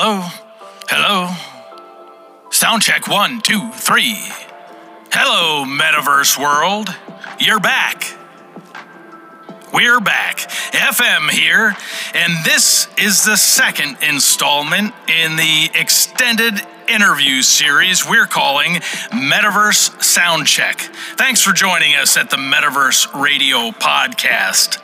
Hello? Hello? Sound check one, two, three. Hello, Metaverse World. You're back. We're back. FM here, and this is the second installment in the extended interview series we're calling Metaverse Soundcheck. Thanks for joining us at the Metaverse Radio Podcast.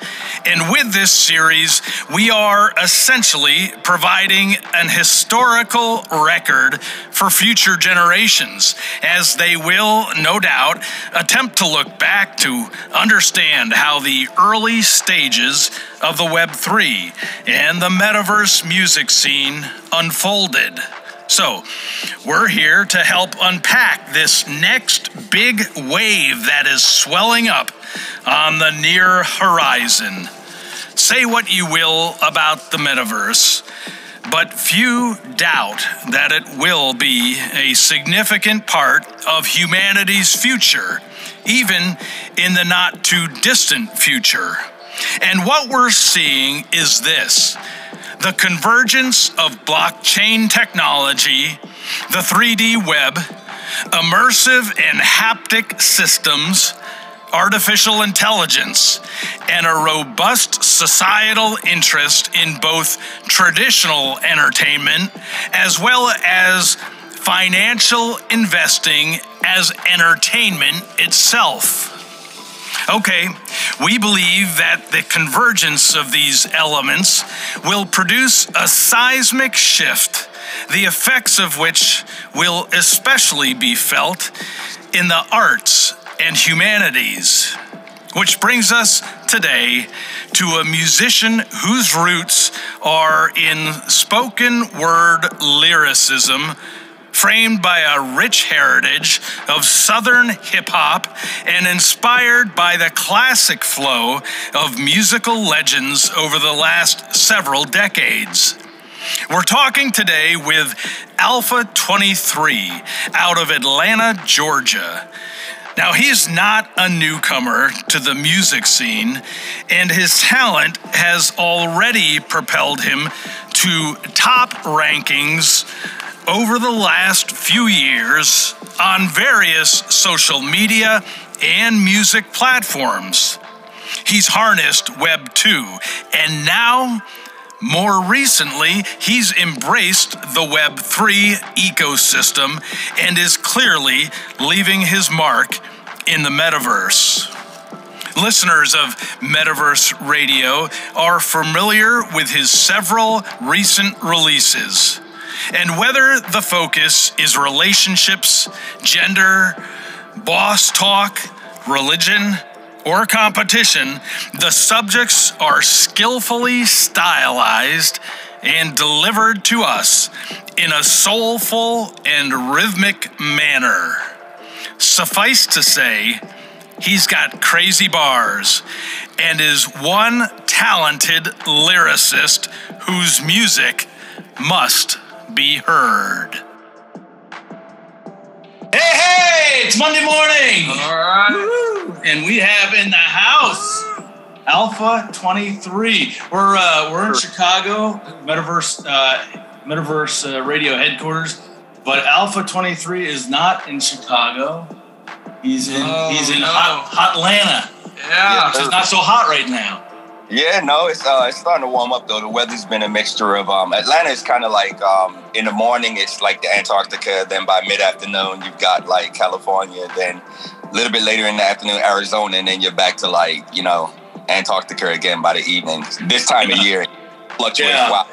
And with this series, we are essentially providing an historical record for future generations, as they will, no doubt, attempt to look back to understand how the early stages of the Web3 and the metaverse music scene unfolded. So, we're here to help unpack this next big wave that is swelling up on the near horizon. Say what you will about the metaverse, but few doubt that it will be a significant part of humanity's future, even in the not too distant future. And what we're seeing is this the convergence of blockchain technology, the 3D web, immersive and haptic systems, artificial intelligence, and a robust societal interest in both traditional entertainment as well as financial investing as entertainment itself. Okay, we believe that the convergence of these elements will produce a seismic shift, the effects of which will especially be felt in the arts and humanities. Which brings us today to a musician whose roots are in spoken word lyricism framed by a rich heritage of Southern hip hop and inspired by the classic flow of musical legends over the last several decades. We're talking today with Alpha 23 out of Atlanta, Georgia. Now, he's not a newcomer to the music scene, and his talent has already propelled him to top rankings over the last few years on various social media and music platforms. He's harnessed Web 2, and now, more recently, he's embraced the Web 3 ecosystem and is clearly leaving his mark in the metaverse. Listeners of Metaverse Radio are familiar with his several recent releases. And whether the focus is relationships, gender, boss talk, religion, or competition, the subjects are skillfully stylized and delivered to us in a soulful and rhythmic manner. Suffice to say, he's got crazy bars and is one talented lyricist whose music must be heard. Hey, hey, it's Monday morning. All right. And we have in the house Alpha 23. We're uh, we're in Chicago, Metaverse uh, Metaverse uh, Radio headquarters, but Alpha 23 is not in Chicago. He's in Oh, he's in no. hot, hot Atlanta, Yeah. which is not so hot right now. Yeah, no, it's uh, it's starting to warm up though. The weather's been a mixture of um, Atlanta is kind of like um, in the morning it's like the Antarctica. Then by mid afternoon you've got like California. Then a little bit later in the afternoon Arizona, and then you're back to like you know Antarctica again by the evening. This time of year fluctuates Yeah. wild.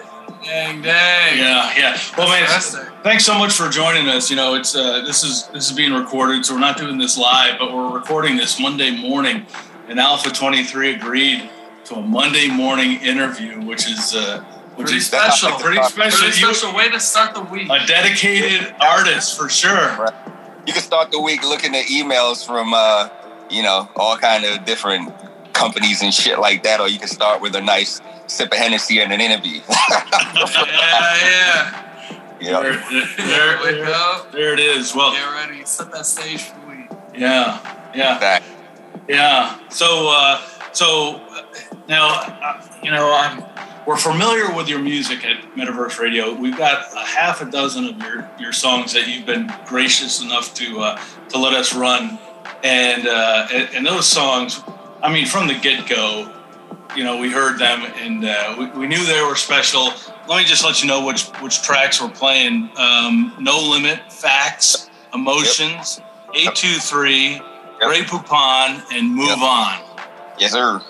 Dang, dang. Yeah, yeah. Well, man, thanks so much for joining us. You know, it's uh, this is this is being recorded, so we're not doing this live, but we're recording this Monday morning. And Alpha Twenty Three agreed to a Monday morning interview, which is uh, which Pretty is special. pretty special. Pretty You- special way to start the week. a dedicated artist for sure. You can start the week looking at emails from uh, you know all kind of different companies and shit like that, or you can start with a nice sip of Hennessy and an interview. yeah, yeah. yeah. There, there, Wake there, up. there it is. Well, Get ready. Set that stage for the week. yeah, yeah. That- Yeah. So, uh, so now, uh, you know, I'm we're familiar with your music at Metaverse Radio. We've got a half a dozen of your, your songs that you've been gracious enough to uh, to let us run, and, uh, and and those songs. I mean, from the get go, you know, we heard them and uh, we, we knew they were special. Let me just let you know which which tracks we're playing. Um, no limit, facts, emotions, eight two three, Grey Poupon, and move Yep. on. Yes, sir.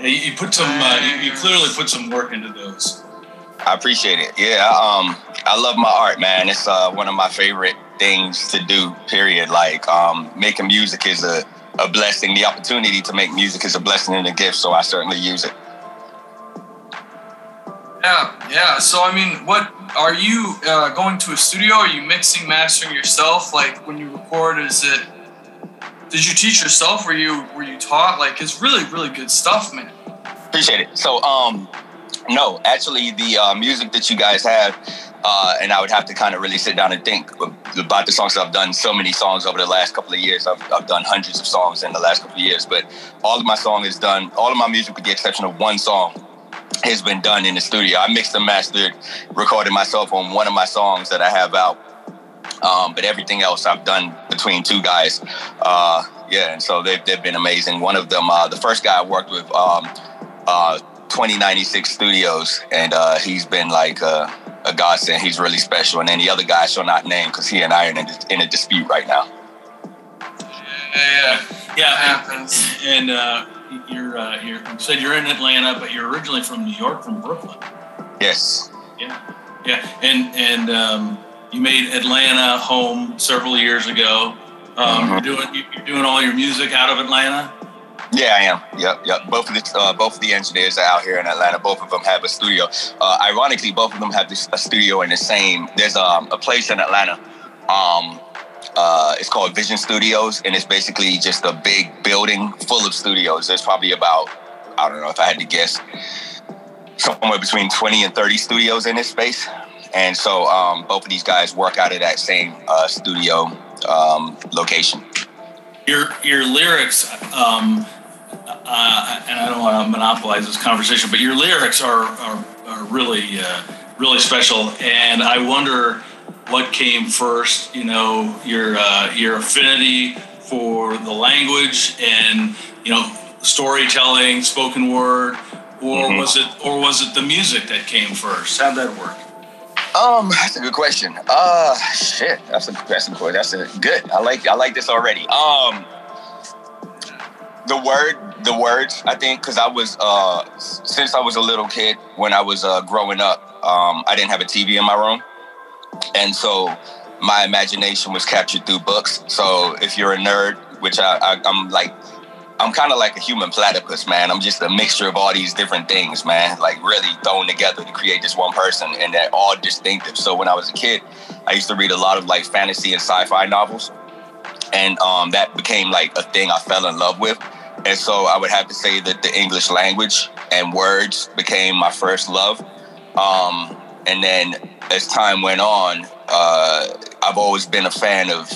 Yeah, You you put some, uh, you, you clearly put some work into those. I appreciate it. Yeah, um, I love my art, man. It's uh, one of my favorite things to do. Period. Like um, making music is a, a blessing. The opportunity to make music is a blessing and a gift. So I certainly use it. Yeah, yeah. So I mean, what are you uh, going to a studio? Are you mixing, mastering yourself? Like when you record, is it? Did you teach yourself? Were you were you taught? Like it's really really good stuff, man. Appreciate it. So, um, no, actually, the uh, music that you guys have, uh, and I would have to kind of really sit down and think about the songs that I've done. So many songs over the last couple of years. I've, I've done hundreds of songs in the last couple of years, but all of my song is done. All of my music, with the exception of one song, has been done in the studio. I mixed and mastered, recorded myself on one of my songs that I have out. Um, but everything else I've done between two guys. Uh, yeah, and so they've, they've been amazing. One of them, uh, the first guy I worked with, um, uh, 2096 Studios, and uh, he's been like uh, a godsend. He's really special. And then the other guy I shall not name because he and I are in a, in a dispute right now. Yeah, Yeah, happens. and uh, you're, uh, you're you said you're in Atlanta, but you're originally from New York, from Brooklyn. Yes. Yeah, yeah, and and um, you made Atlanta home several years ago. Um, Mhm. You're doing you're doing all your music out of Atlanta. Yeah, I am. Yep, yep. Both of the uh, both of the engineers are out here in Atlanta. Both of them have a studio. Uh, ironically, both of them have this, a studio in the same. There's um, a place in Atlanta. Um, uh, it's called Vision Studios, and it's basically just a big building full of studios. There's probably about I don't know if I had to guess somewhere between 20 and 30 studios in this space. And so um, both of these guys work out of that same uh, studio um, location. Your your lyrics, um, uh, and I don't want to monopolize this conversation, but your lyrics are are, are really uh, really special, and I wonder what came first. You know, your uh, your affinity for the language and you know storytelling, spoken word, or Mhm. was it or was it the music that came first? How'd that work? Um, that's a good question. Uh, shit, that's a that's a good. That's a good. I like I like this already. Um, the word, the words. I think because I was uh since I was a little kid when I was uh growing up, um, I didn't have a TV in my room, and so my imagination was captured through books. So if you're a nerd, which I, I I'm like. I'm kind of like a human platypus, man. I'm just a mixture of all these different things, man. Like really thrown together to create this one person, and they're all distinctive. So when I was a kid, I used to read a lot of like fantasy and sci-fi novels, and um, that became like a thing I fell in love with. And so I would have to say that the English language and words became my first love. Um, and then as time went on, uh, I've always been a fan of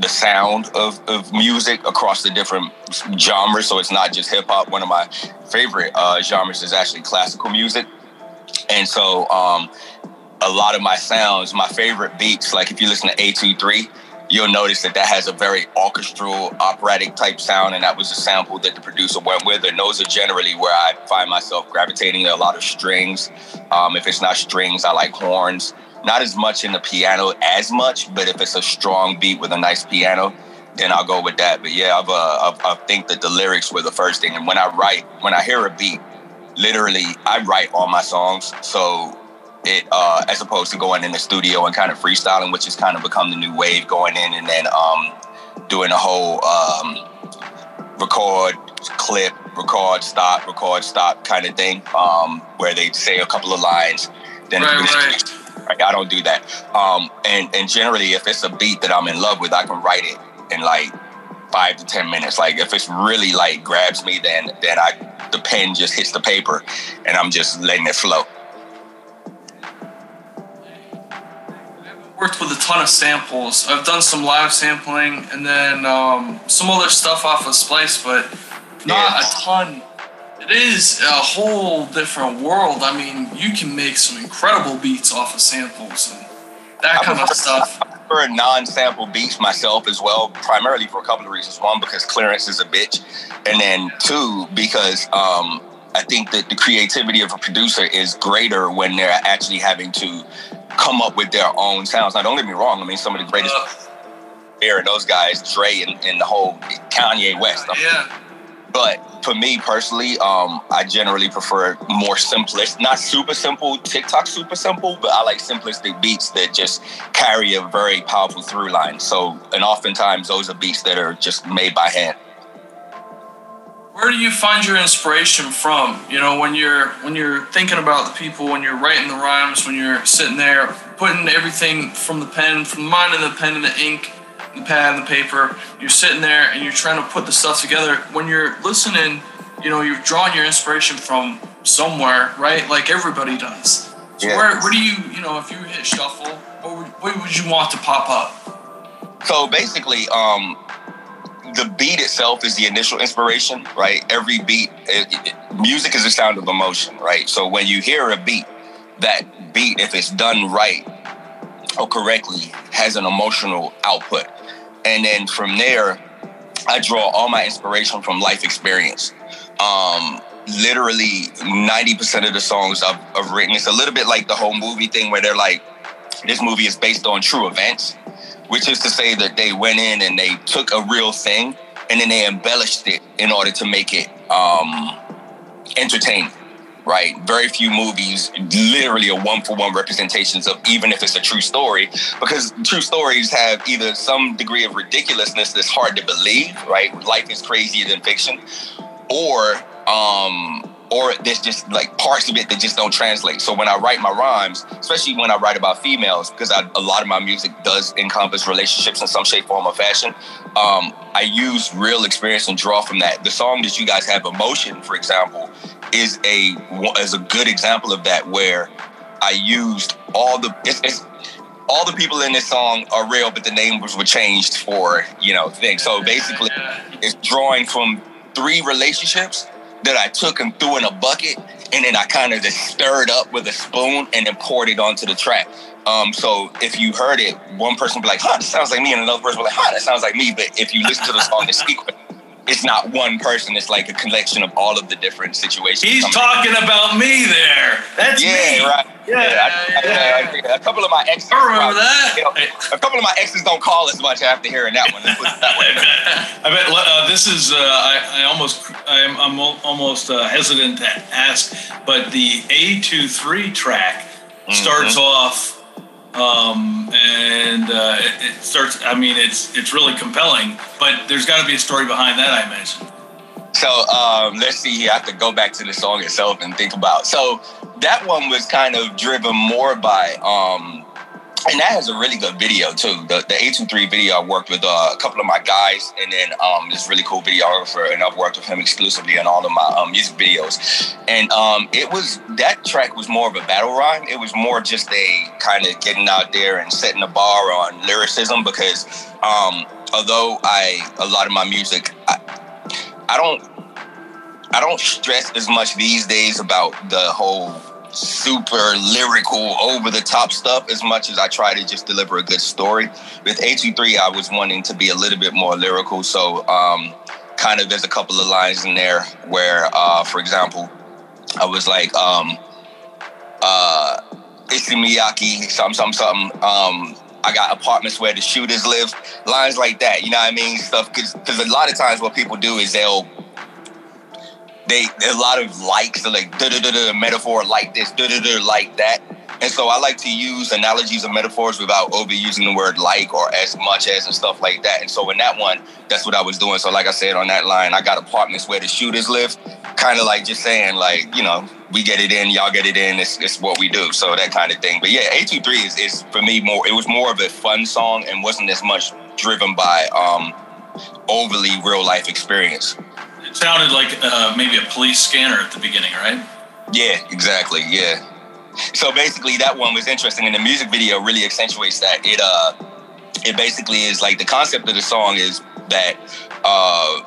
the sound of, of music across the different genres. So it's not just hip hop. One of my favorite uh, genres is actually classical music. And so um, a lot of my sounds, my favorite beats, like if you listen to A23, you'll notice that that has a very orchestral, operatic type sound. And that was a sample that the producer went with. And those are generally where I find myself gravitating a lot of strings. Um, if it's not strings, I like horns not as much in the piano as much, but if it's a strong beat with a nice piano, then I'll go with that. But yeah, I've, uh, I've, I think that the lyrics were the first thing. And when I write, when I hear a beat, literally, I write all my songs. So it, uh, as opposed to going in the studio and kind of freestyling, which has kind of become the new wave going in and then um, doing a whole um, record, clip, record, stop, record, stop kind of thing, um, where they say a couple of lines. Then Right, right. Right, I don't do that. Um, and and generally, if it's a beat that I'm in love with, I can write it in like five to ten minutes. Like if it's really like grabs me, then then I the pen just hits the paper, and I'm just letting it flow. worked with a ton of samples. I've done some live sampling and then um, some other stuff off of Splice, but not Yeah. a ton It is a whole different world. I mean, you can make some incredible beats off of samples and that kind of stuff. I prefer non-sample beats myself as well, primarily for a couple of reasons. One, because clearance is a bitch, and then two, because um, I think that the creativity of a producer is greater when they're actually having to come up with their own sounds. Now, don't get me wrong. I mean, some of the greatest. Uh, and those guys, Dre and, and the whole Kanye West. yeah. But for me personally, um, I generally prefer more simplest, not super simple, TikTok super simple, but I like simplistic beats that just carry a very powerful through line. So, and oftentimes those are beats that are just made by hand. Where do you find your inspiration from? You know, when you're when you're thinking about the people, when you're writing the rhymes, when you're sitting there putting everything from the pen, from the mind and the pen and the ink the pad and the paper. You're sitting there and you're trying to put the stuff together. When you're listening, you know, you're drawing your inspiration from somewhere, right? Like everybody does. So yeah. where, where do you, you know, if you hit shuffle, what would, what would you want to pop up? So basically, um, the beat itself is the initial inspiration, right? Every beat, it, it, music is a sound of emotion, right? So when you hear a beat, that beat, if it's done right or correctly, has an emotional output. And then from there, I draw all my inspiration from life experience. Um, literally 90% of the songs I've, I've, written, it's a little bit like the whole movie thing where they're like, this movie is based on true events, which is to say that they went in and they took a real thing and then they embellished it in order to make it um, entertaining right? Very few movies literally are one for one representations of even if it's a true story, because true stories have either some degree of ridiculousness that's hard to believe, right? Life is crazier than fiction, or um, or there's just like parts of it that just don't translate. So when I write my rhymes, especially when I write about females, because a lot of my music does encompass relationships in some shape, form, or fashion, um, I use real experience and draw from that. The song that you guys have, "Emotion," for example, is a is a good example of that, where I used all the it's, it's all the people in this song are real, but the names were changed for you know things. So basically, it's drawing from three relationships that I took and threw in a bucket, and then I kind of just stirred up with a spoon and then poured it onto the track. Um, so if you heard it, one person would be like, "Huh, that sounds like me," and another person would be like, "Huh, that sounds like me." But if you listen to the song in sequence, it's not one person. It's like a collection of all of the different situations. He's talking about me there. That's yeah, me. Right. Yeah, yeah, yeah. A couple of my exes. I remember that. You know, a couple of my exes don't call as much after hearing that one. That I bet uh, this is. Uh, I, I, almost. I'm, I'm almost uh, hesitant to ask, but the A 23 track mm-hmm. starts off um, and uh, it, it, starts. I mean, it's it's really compelling, but there's got to be a story behind that. I imagine. So um, let's see. I have to go back to the song itself and think about. So that one was kind of driven more by um, and that has a really good video too. The the A 23 video I worked with uh, a couple of my guys, and then um, this really cool videographer, and I've worked with him exclusively on all of my um, music videos. And um, it was that track was more of a battle rhyme. It was more just a kind of getting out there and setting the bar on lyricism because um, although I a lot of my music, I, I don't I don't stress as much these days about the whole super lyrical, over the top stuff as much as I try to just deliver a good story. With A23, I was wanting to be a little bit more lyrical. So, um, kind of, there's a couple of lines in there where, uh, for example, I was like, um, uh, Miyaki, something, something, something. Um, I got apartments where the shooters live. Lines like that, you know what I mean? Stuff, because a lot of times what people do is they'll they a lot of likes, are like da da da da metaphor like this, da da da like that. And so I like to use analogies and metaphors without overusing the word like or as much as and stuff like that. And so in that one, that's what I was doing. So like I said on that line, I got apartments where the shooters live, kind of like just saying like, you know, we get it in, y'all get it in, it's, it's what we do. So that kind of thing. But yeah, A23 is, is for me more, it was more of a fun song and wasn't as much driven by um, overly real life experience. Sounded like uh, maybe a police scanner at the beginning, right? Yeah, exactly. Yeah. So basically, that one was interesting, and the music video really accentuates that. It uh, it basically is like the concept of the song is that uh,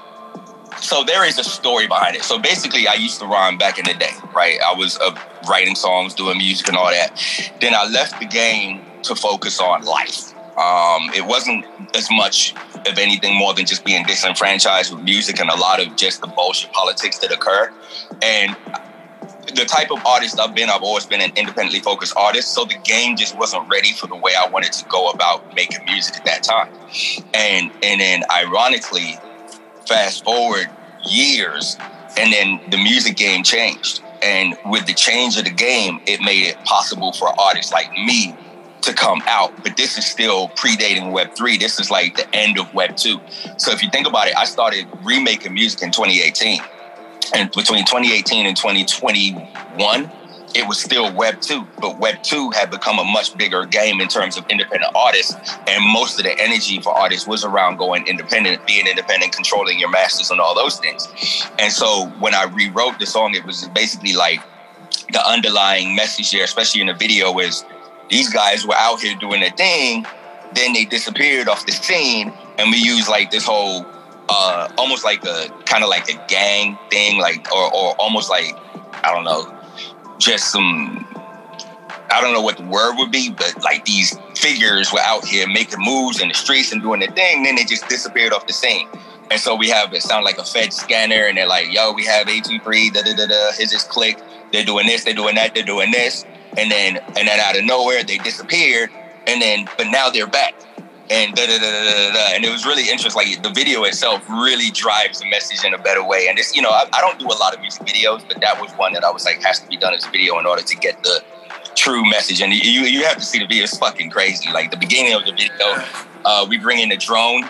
so there is a story behind it. So basically, I used to rhyme back in the day, right? I was uh, writing songs, doing music, and all that. Then I left the game to focus on life. Um, it wasn't as much of anything more than just being disenfranchised with music and a lot of just the bullshit politics that occur. And the type of artist I've been, I've always been an independently focused artist. So the game just wasn't ready for the way I wanted to go about making music at that time. And and then ironically, fast forward years, and then the music game changed. And with the change of the game, it made it possible for artists like me to come out. But this is still predating Web 3. This is like the end of Web 2. So if you think about it, I started remaking music in 2018. And between 2018 and 2021, it was still Web 2, but Web 2 had become a much bigger game in terms of independent artists. And most of the energy for artists was around going independent, being independent, controlling your masters, and all those things. And so when I rewrote the song, it was basically like the underlying message there, especially in the video, is these guys were out here doing their thing, then they disappeared off the scene, and we used like this whole uh almost like a kind of like a gang thing, like or or almost like I don't know, just some I don't know what the word would be, but like these figures were out here making moves in the streets and doing their thing, then they just disappeared off the scene. And so we have it sound like a Fed scanner, and they're like, "Yo, we have A23, da da da da. This click. They're doing this, they're doing that, they're doing this." And then and then out of nowhere they disappeared, and then but now they're back, and da da da da da. And it was really interesting. Like the video itself really drives the message in a better way. And it's you know I, I don't do a lot of music videos, but that was one that I was like has to be done as a video in order to get the true message. And you you have to see the video. It's fucking crazy. Like the beginning of the video, uh, we bring in the drone,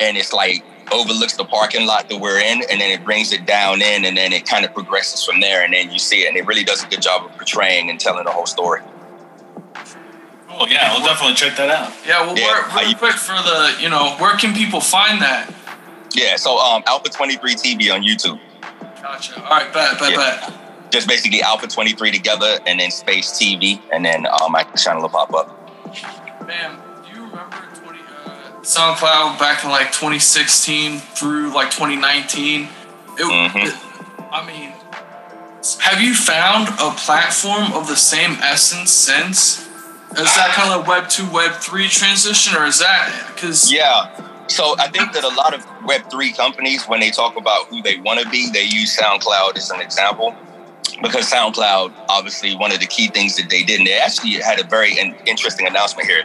and it's like overlooks the parking lot that we're in, and then it brings it down in, and then it kind of progresses from there, and then you see it, and it really does a good job of portraying and telling the whole story. Well, yeah, we'll definitely check that out. Yeah, well, Yeah, where, I- really quick for the, you know, where can people find that? Yeah, so um, Alpha Twenty Three TV on YouTube. Gotcha. All right, bet, bet, Yeah. bet. Just basically Alpha Twenty Three together, and then Space TV, and then um, my channel will pop up. Man, do you remember 20, SoundCloud back in like 2016 through like 2019? It, Mhm. it- I mean, have you found a platform of the same essence since? Is that kind of Web 2, Web 3 transition, or is that because Yeah. So I think that a lot of Web3 companies, when they talk about who they want to be, they use SoundCloud as an example. Because SoundCloud, obviously, one of the key things that they did, and they actually had a very interesting announcement here.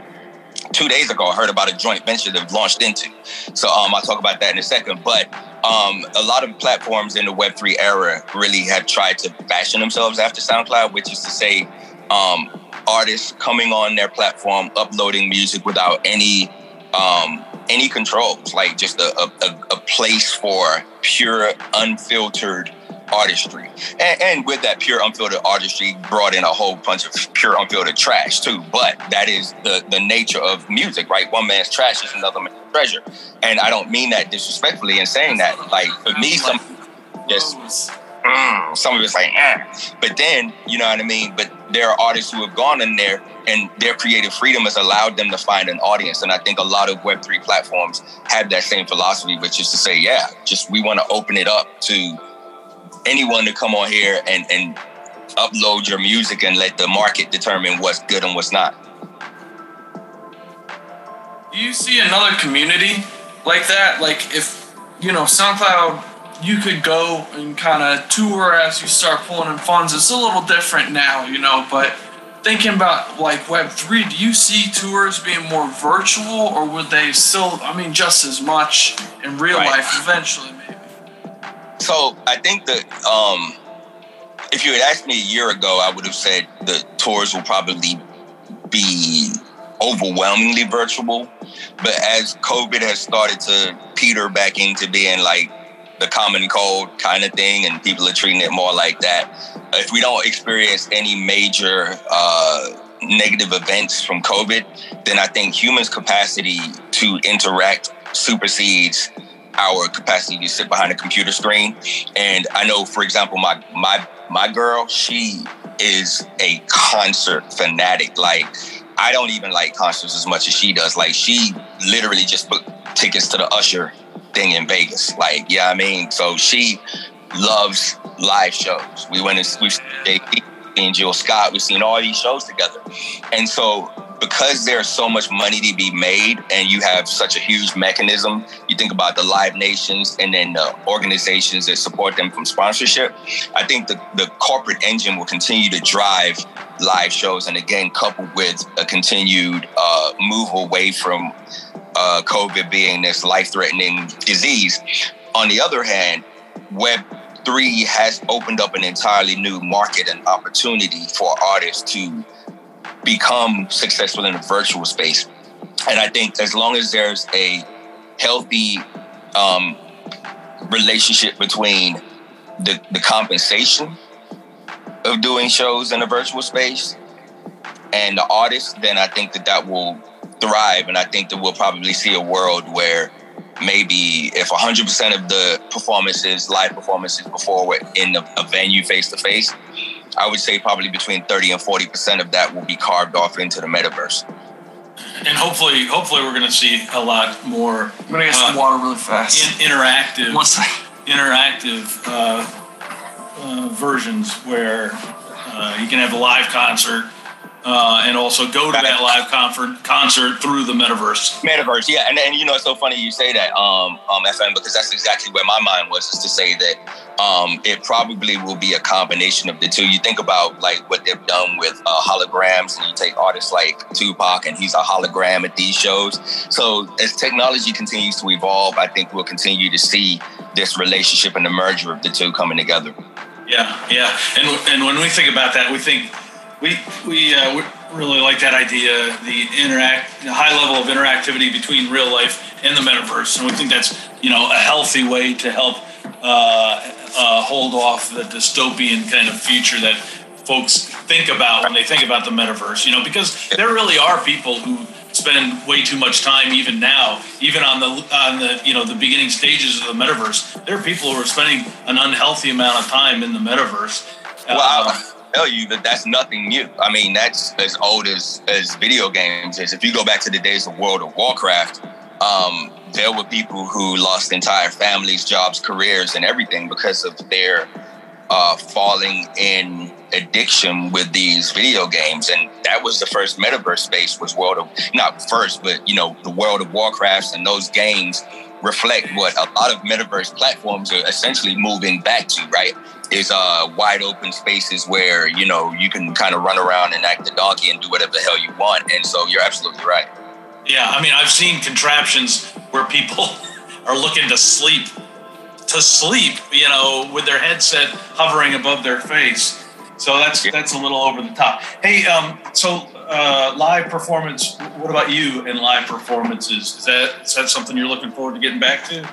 Two days ago, I heard about a joint venture they've launched into. So um, I'll talk about that in a second. But um, a lot of platforms in the Web3 era really have tried to fashion themselves after SoundCloud, which is to say, um, artists coming on their platform, uploading music without any um, any controls, like just a, a- a place for pure, unfiltered artistry. And, and with that pure, unfiltered artistry, brought in a whole bunch of pure, unfiltered trash too. But that is the, the nature of music, right? One man's trash is another man's treasure. And I don't mean that disrespectfully in saying that. Like, for me, some just mm, some of it's like, eh. But then, you know what I mean? But there are artists who have gone in there and their creative freedom has allowed them to find an audience. And I think a lot of Web3 platforms have that same philosophy, which is to say, yeah, just we want to open it up to anyone to come on here and, and upload your music and let the market determine what's good and what's not. Do you see another community like that? Like if you know SoundCloud, you could go and kind of tour as you start pulling in funds. It's a little different now, you know. But thinking about like Web three, do you see tours being more virtual, or would they still? I mean, just as much in real Right. life eventually, maybe. So I think that um, if you had asked me a year ago, I would have said the tours will probably be overwhelmingly virtual. But as COVID has started to peter back into being like the common cold kind of thing, and people are treating it more like that, if we don't experience any major uh, negative events from COVID, then I think humans' capacity to interact supersedes our capacity to sit behind a computer screen. And I know, for example, my my my girl, she is a concert fanatic. Like I don't even like concerts as much as she does. Like she literally just booked tickets to the Usher thing in Vegas. Like, yeah, I mean, so she loves live shows. We went and we've seen Jill Scott. We've seen all these shows together, and so because there's so much money to be made and you have such a huge mechanism, you think about the live nations and then the organizations that support them from sponsorship. I think the, the corporate engine will continue to drive live shows and again, coupled with a continued uh, move away from uh, COVID being this life threatening disease. On the other hand, Web three has opened up an entirely new market and opportunity for artists to become successful in a virtual space. And I think as long as there's a healthy um, relationship between the, the compensation of doing shows in a virtual space and the artist, then I think that that will thrive. And I think that we'll probably see a world where maybe if 100% of the performances, live performances before were in a, a venue face to face, I would say probably between 30 and 40% of that will be carved off into the metaverse. And hopefully, hopefully we're going to see a lot more. I'm going to get uh, some water really fast. In, interactive, interactive uh, uh, versions where uh, you can have a live concert uh, and also go to that live concert concert through the metaverse. Metaverse, yeah, and, and you know it's so funny you say that, um, um, FM, because that's exactly where my mind was, is to say that um, it probably will be a combination of the two. You think about like what they've done with uh, holograms, and you take artists like Tupac, and he's a hologram at these shows. So as technology continues to evolve, I think we'll continue to see this relationship and the merger of the two coming together. Yeah, yeah, and and when we think about that, we think we we, uh, really like that idea, the interact, the high level of interactivity between real life and the metaverse, and we think that's you know a healthy way to help uh, uh, hold off the dystopian kind of future that folks think about when they think about the metaverse. You know, because there really are people who spend way too much time even now even on the on the you know the beginning stages of the metaverse. There are people who are spending an unhealthy amount of time in the metaverse. Well, um, tell you that that's nothing new. I mean, that's as old as as video games is. If you go back to the days of World of Warcraft, um, there were people who lost entire families, jobs, careers, and everything because of their uh, falling in addiction with these video games, and that was the first metaverse space. Was World of not first, but you know, the World of Warcrafts and those games reflect what a lot of metaverse platforms are essentially moving back to, right? Is uh, wide open spaces where you know you can kind of run around and act the donkey and do whatever the hell you want. And so you're absolutely right. Yeah, I mean, I've seen contraptions where people are looking to sleep, to sleep, you know, with their headset hovering above their face. So that's yeah. that's a little over the top. Hey, um, so uh, live performance. What about you in live performances? Is that is that something you're looking forward to getting back to?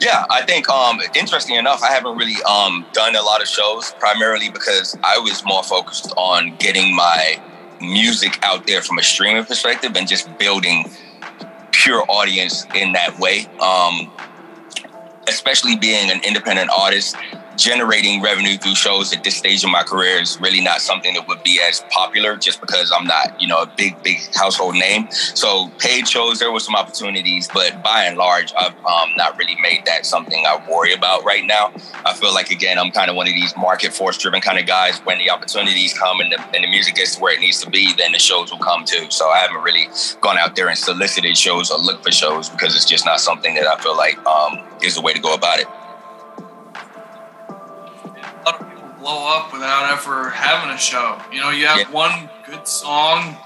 Yeah, I think um, interesting enough, I haven't really um, done a lot of shows primarily because I was more focused on getting my music out there from a streaming perspective and just building pure audience in that way. Um, especially being an independent artist, generating revenue through shows at this stage of my career is really not something that would be as popular just because I'm not, you know, a big, big household name. So paid shows, there were some opportunities, but by and large, I've um, not really made that something I worry about right now. I feel like, again, I'm kind of one of these market force driven kind of guys. When the opportunities come and the, and the music gets to where it needs to be, then the shows will come too. So I haven't really gone out there and solicited shows or looked for shows because it's just not something that I feel like um, is the way to go about it. Blow up without ever having a show. You know, you have yeah. one good song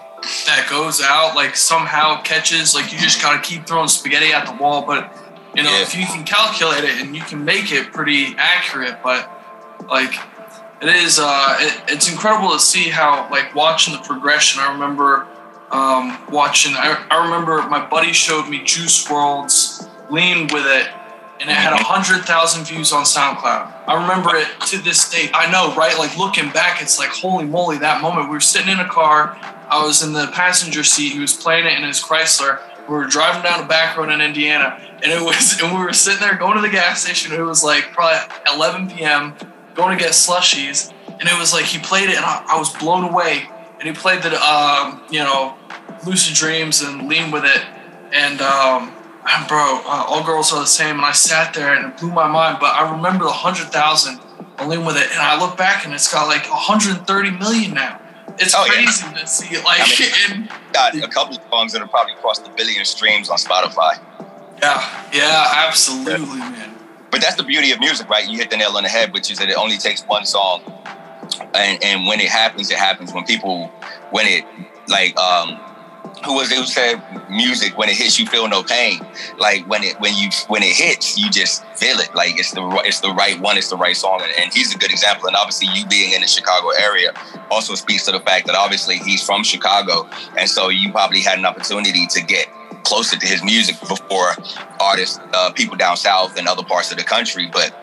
that goes out, like somehow catches, like you just gotta keep throwing spaghetti at the wall. But you know, yeah. if you can calculate it and you can make it pretty accurate, but like it is, uh, it, it's incredible to see how like watching the progression. I remember um, watching. I, I remember my buddy showed me Juice WRLD's "Lean with It." And it had a hundred thousand views on SoundCloud. I remember it to this day. I know, right? Like looking back, it's like holy moly, that moment. We were sitting in a car. I was in the passenger seat. He was playing it in his Chrysler. We were driving down a back road in Indiana, and it was, and we were sitting there going to the gas station. It was like probably 11 p.m. Going to get slushies, and it was like he played it, and I, I was blown away. And he played the, um, you know, Lucid Dreams and Lean with It, and um, bro, uh, all girls are the same. And I sat there and it blew my mind. But I remember the hundred thousand along with it, and I look back and it's got like 130 million now. It's oh, crazy yeah. to see it. Like, I mean, got a couple of songs that have probably crossed a billion streams on Spotify. Yeah, yeah, absolutely, yeah. man. But that's the beauty of music, right? You hit the nail on the head, which is that it only takes one song, and and when it happens, it happens. When people, when it like um who was it who said music when it hits you feel no pain. Like when it when you when it hits you just feel it. Like it's the it's the right one it's the right song. And, and he's a good example. And obviously you being in the chicago area also speaks to the fact that obviously he's from chicago. And so you probably had an opportunity to get closer to his music before artists uh, people down south and other parts of the country. But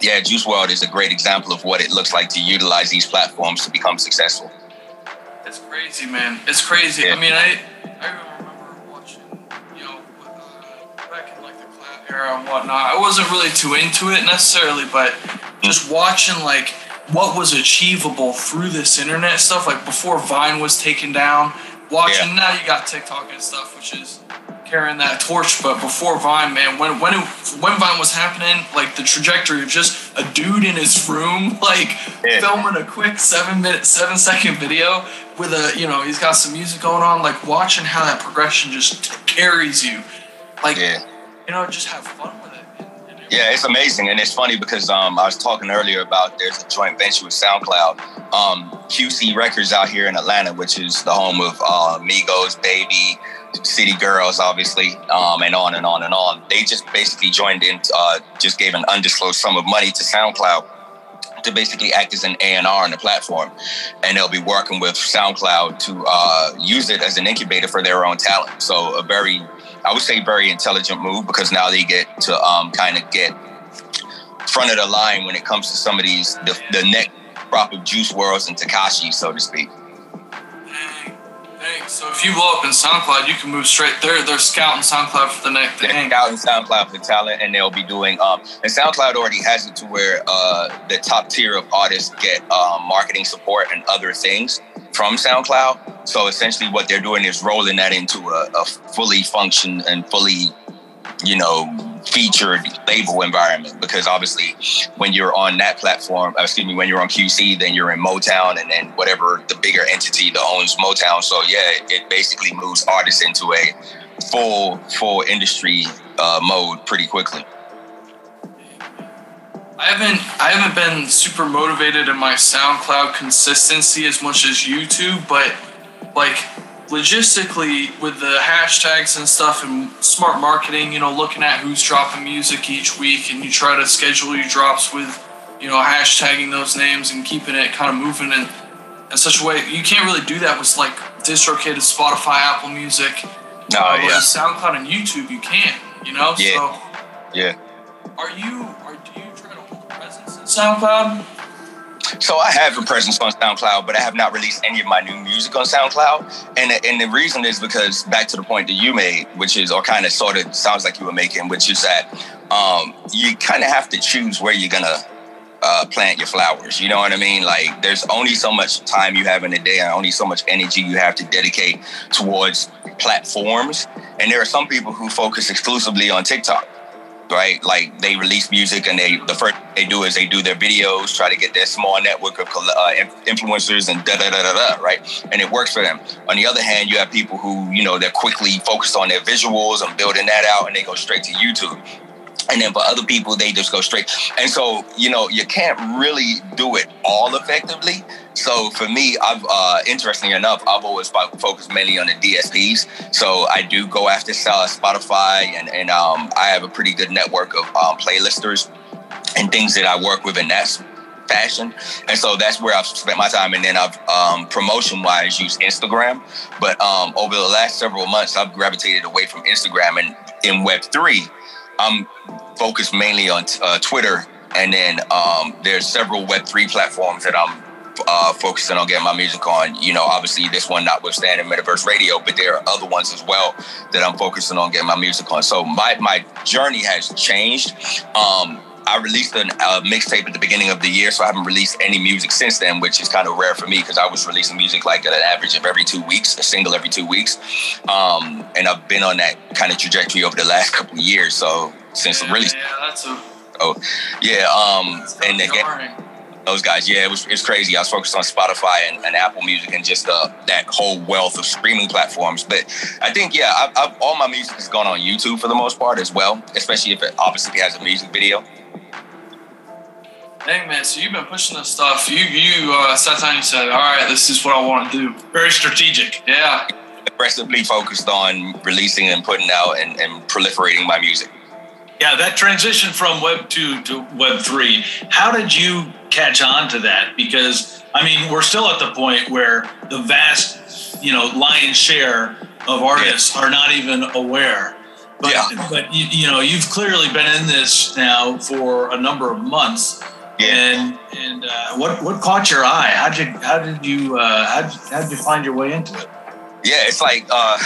yeah Juice WRLD is a great example of what it looks like to utilize these platforms to become successful. It's crazy, man. It's crazy. Yeah. I mean, I I remember watching, you know, uh, back in like the cloud era and whatnot. I wasn't really too into it necessarily, but just watching like what was achievable through this internet stuff, like before Vine was taken down. Watching yeah. now, you got TikTok and stuff, which is carrying that torch. But before Vine, man, when when it, when Vine was happening, like the trajectory of just a dude in his room, like yeah. filming a quick seven minute, seven second video with a, you know, he's got some music going on, like watching how that progression just carries you, like, yeah. you know, just have fun with it. Yeah, it's amazing, and it's funny because um, I was talking earlier about there's a joint venture with SoundCloud, um, QC Records out here in Atlanta, which is the home of uh, Migos, Baby, City Girls, obviously, um, and on and on and on. They just basically joined in, uh, just gave an undisclosed sum of money to SoundCloud to basically act as an A&R on the platform. And they'll be working with SoundCloud to uh, use it as an incubator for their own talent. So a very, I would say very intelligent move because now they get to um, kind of get front of the line when it comes to some of these, the, the next crop of Juice WRLDs and Tekashi, so to speak. So if you blow up in SoundCloud, you can move straight. They're they're scouting SoundCloud for the next thing. They're scouting SoundCloud for talent, and they'll be doing. Um, and SoundCloud already has it to where uh, the top tier of artists get um, marketing support and other things from SoundCloud. So essentially, what they're doing is rolling that into a, a fully function and fully, you know, featured label environment because obviously when you're on that platform, uh, excuse me, when you're on QC, then you're in Motown and then whatever the bigger entity that owns Motown. So yeah, it basically moves artists into a full full industry uh, mode pretty quickly. I haven't I haven't been super motivated in my SoundCloud consistency as much as YouTube, but like logistically with the hashtags and stuff and smart marketing, you know, looking at who's dropping music each week and you try to schedule your drops with, you know, hashtagging those names and keeping it kind of moving in, in such a way. You can't really do that with like DistroKid, Spotify, Apple Music. No, uh, yeah. SoundCloud and YouTube, you can, you know? Yeah. So, yeah. Are you, are, do you try to hold a presence in SoundCloud? So I have a presence on SoundCloud, but I have not released any of my new music on SoundCloud. And and the reason is because back to the point that you made, which is or kind of sort of sounds like you were making, which is that um, you kind of have to choose where you're gonna uh, plant your flowers. You know what I mean? Like there's only so much time you have in a day and only so much energy you have to dedicate towards platforms. And there are some people who focus exclusively on TikTok right? Like they release music and they the first they do is they do their videos, try to get their small network of uh, influencers and da da da da da, right? And it works for them. On the other hand, you have people who you know they're quickly focused on their visuals and building that out, and they go straight to YouTube. And then for other people, they just go straight. And so, you know, you can't really do it all effectively. So for me, I've uh, interestingly enough, I've always focused mainly on the DSPs. So I do go after Spotify, and and um, I have a pretty good network of um, playlisters and things that I work with in that fashion. And so that's where I've spent my time. And then I've um, promotion wise used Instagram. But um, over the last several months, I've gravitated away from Instagram and in Web three. I'm focused mainly on uh, Twitter, and then um, there's several Web three platforms that I'm uh, focusing on getting my music on. You know, obviously this one notwithstanding Metaverse Radio, but there are other ones as well that I'm focusing on getting my music on. So my my journey has changed. Um, I released a uh, mixtape at the beginning of the year, so I haven't released any music since then, which is kind of rare for me because I was releasing music like at an average of every two weeks, a single every two weeks. Um, and I've been on that kind of trajectory over the last couple of years. So since yeah, really, yeah, that's a. Oh, yeah. Um, and again, those guys, yeah, it was it's crazy. I was focused on Spotify and, and Apple Music and just uh, that whole wealth of streaming platforms. But I think, yeah, I've, I've, all my music has gone on YouTube for the most part as well, especially if it obviously has a music video. Dang man, so you've been pushing this stuff. You you uh, sat down and said, "All right, this is what I want to do." Very strategic. Yeah, Aggressively focused on releasing and putting out and, and proliferating my music. Yeah, that transition from Web 2 to Web 3, how did you catch on to that? Because, I mean, we're still at the point where the vast, you know, lion's share of artists are not even aware. But, Yeah. but you, you know, you've clearly been in this now for a number of months. Yeah. And and uh, what what caught your eye? How did you how did you uh, how how did you find your way into it? Yeah, it's like uh,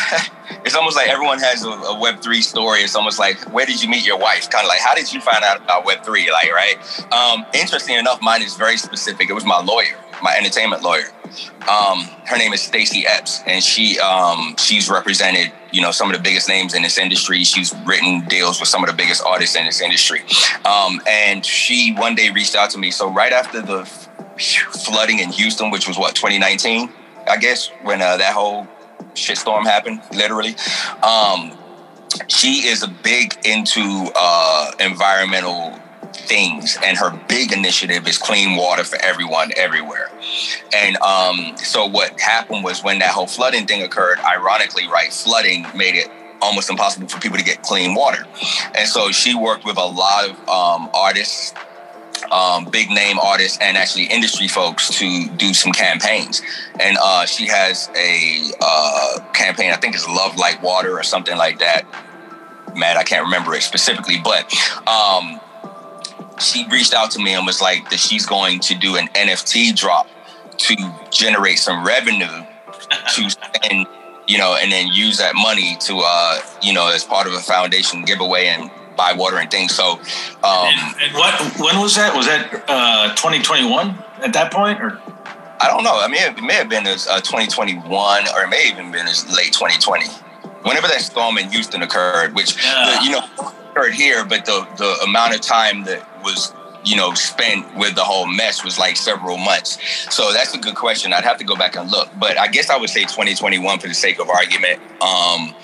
it's almost like everyone has a, a Web three story. It's almost like where did you meet your wife? Kind of like how did you find out about Web three? Like right. Um, interesting enough, mine is very specific. It was my lawyer, my entertainment lawyer. Um, her name is Stacey Epps, and she um, she's represented you know some of the biggest names in this industry. She's written deals with some of the biggest artists in this industry. Um, and she one day reached out to me. So right after the flooding in Houston, which was what 2019, I guess, when uh, that whole shitstorm happened, literally. Um, she is a big into uh, environmental things, and her big initiative is clean water for everyone, everywhere. And um, so, what happened was when that whole flooding thing occurred, ironically, right, flooding made it almost impossible for people to get clean water. And so, she worked with a lot of um, artists um, big name artists and actually industry folks to do some campaigns. And uh, she has a uh, campaign, I think it's Love Like Water or something like that. Man, I can't remember it specifically, but um, she reached out to me and was like that she's going to do an NFT drop to generate some revenue to spend, you know, and then use that money to, uh, you know, as part of a foundation giveaway and buy water and things. So, um, and, and what when was that? Was that uh, 2021 at that point, or I don't know. I mean, it may have been as uh, 2021, or it may have even been as late 2020. Whenever that storm in Houston occurred, which Yeah. the, you know occurred here, but the the amount of time that was you know spent with the whole mess was like several months. So that's a good question. I'd have to go back and look, but I guess I would say 2021 for the sake of argument. Um,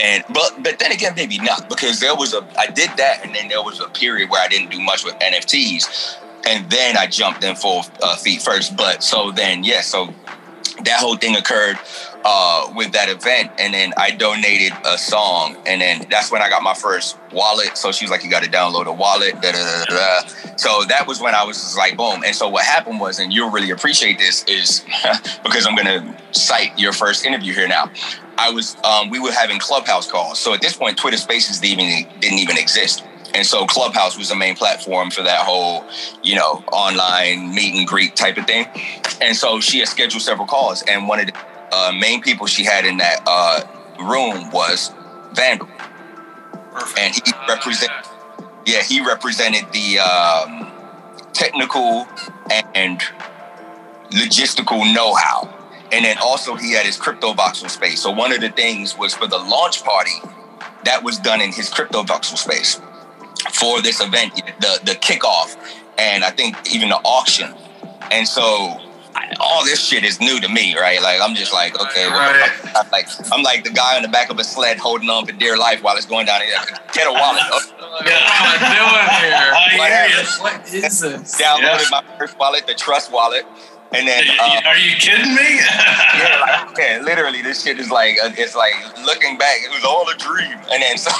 and but but then again, maybe not because there was a I did that, and then there was a period where I didn't do much with NFTs, and then I jumped in full uh, feet first. But so then yeah, so that whole thing occurred uh, with that event, and then I donated a song, and then that's when I got my first wallet. So she was like, "You got to download a wallet." Da, da, da. So that was when I was just like, "Boom!" And so what happened was, and you'll really appreciate this, is because I'm gonna cite your first interview here now. I was, um, we were having Clubhouse calls. So at this point, Twitter Spaces didn't even didn't even exist. And so Clubhouse was the main platform for that whole, you know, online meet and greet type of thing. And so she had scheduled several calls, and one of the uh, main people she had in that uh, room was Vandal, perfect. and he Uh, represent, yeah, he represented the um, technical and logistical know-how, and then also he had his crypto voxel space. So one of the things was for the launch party that was done in his crypto voxel space for this event, the the kickoff, and I think even the auction. And so all this shit is new to me, right? Like I'm just like, okay, what the Right. I'm like I'm like the guy on the back of a sled holding on for dear life while it's going down. here. Get a wallet. Like, what am I doing here? I hear you. What is this? Downloaded my first wallet, the Trust wallet, and then. Uh, Are you kidding me? yeah, like, okay, literally, this shit is like, uh, it's like looking back, it was all a dream. And then so,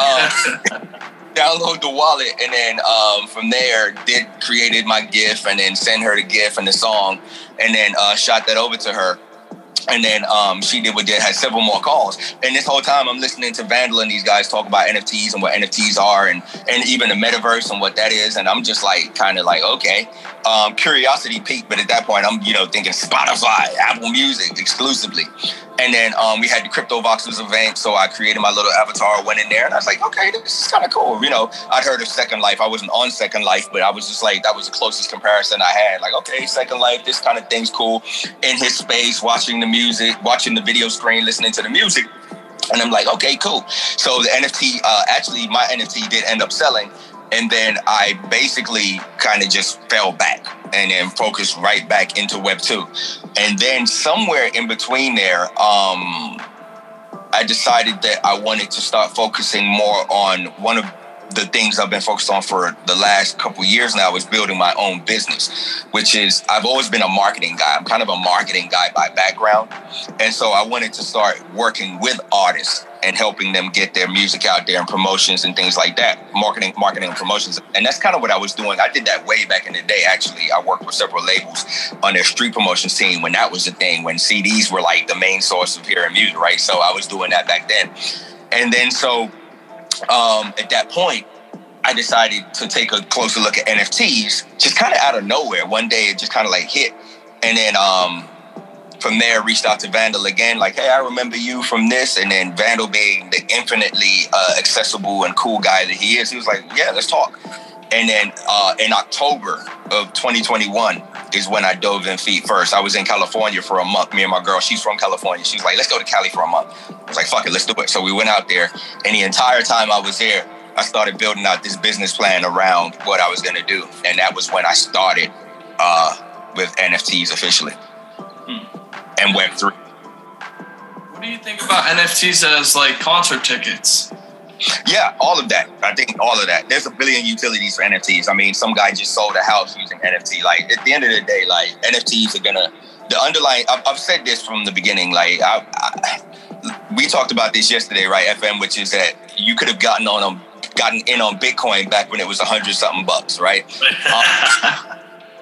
um, download the wallet, and then um, from there, did created my GIF, and then sent her the GIF and the song, and then uh, shot that over to her. And then um, she did what did had several more calls. And this whole time I'm listening to Vandal and these guys talk about NFTs and what NFTs are and and even the metaverse and what that is. And I'm just like kind of like, okay. Um, curiosity peaked, but at that point I'm, you know, thinking Spotify, Apple Music exclusively. And then um, we had the Crypto Voxels event, so I created my little avatar, went in there, and I was like, okay, this is kind of cool. You know, I'd heard of Second Life. I wasn't on Second Life, but I was just like, that was the closest comparison I had. Like, okay, Second Life, this kind of thing's cool. In his space, watching the music, watching the video screen, listening to the music. And I'm like, okay, cool. So the NFT, uh, actually, my NFT did end up selling. And then I basically kind of just fell back and then focused right back into Web 2. And then somewhere in between there, um, I decided that I wanted to start focusing more on one of the things I've been focused on for the last couple years now is building my own business, which is I've always been a marketing guy. I'm kind of a marketing guy by background. And so I wanted to start working with artists and helping them get their music out there and promotions and things like that. Marketing, marketing and promotions. And that's kind of what I was doing. I did that way back in the day, actually. I worked with several labels on their street promotions team when that was the thing, when CDs were like the main source of hearing music, right? So I was doing that back then. And then so um, at that point, I decided to take a closer look at NFTs, just kind of out of nowhere. One day it just kind of like hit. And then um, from there reached out to Vandal again, like, hey, I remember you from this. And then Vandal being the infinitely uh, accessible and cool guy that he is, he was like, yeah, let's talk. And then uh, in October of 2021 is when I dove in feet first. I was in California for a month. Me and my girl, she's from California. She's like, let's go to Cali for a month. I was like, fuck it, let's do it. So we went out there. And the entire time I was there, I started building out this business plan around what I was going to do. And that was when I started uh, with NFTs officially and Web3. What do you think about NFTs as like concert tickets? Yeah, all of that. I think all of that. There's a billion utilities for NFTs. I mean, some guy just sold a house using NFT. Like at the end of the day, like NFTs are gonna the underlying. I've, I've said this from the beginning. Like I, I, we talked about this yesterday, right? FM, which is that you could have gotten on them, gotten in on Bitcoin back when it was a hundred something bucks, right? um,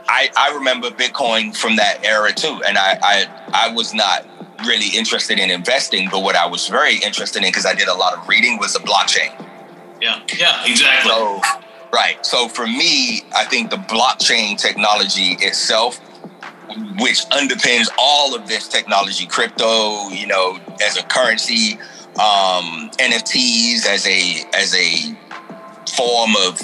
I, I remember Bitcoin from that era too, and I, I I was not really interested in investing, but what I was very interested in because I did a lot of reading was the blockchain. Yeah, yeah, exactly. So, right. So for me, I think the blockchain technology itself, which underpins all of this technology, crypto, you know, as a currency, um, NFTs as a as a form of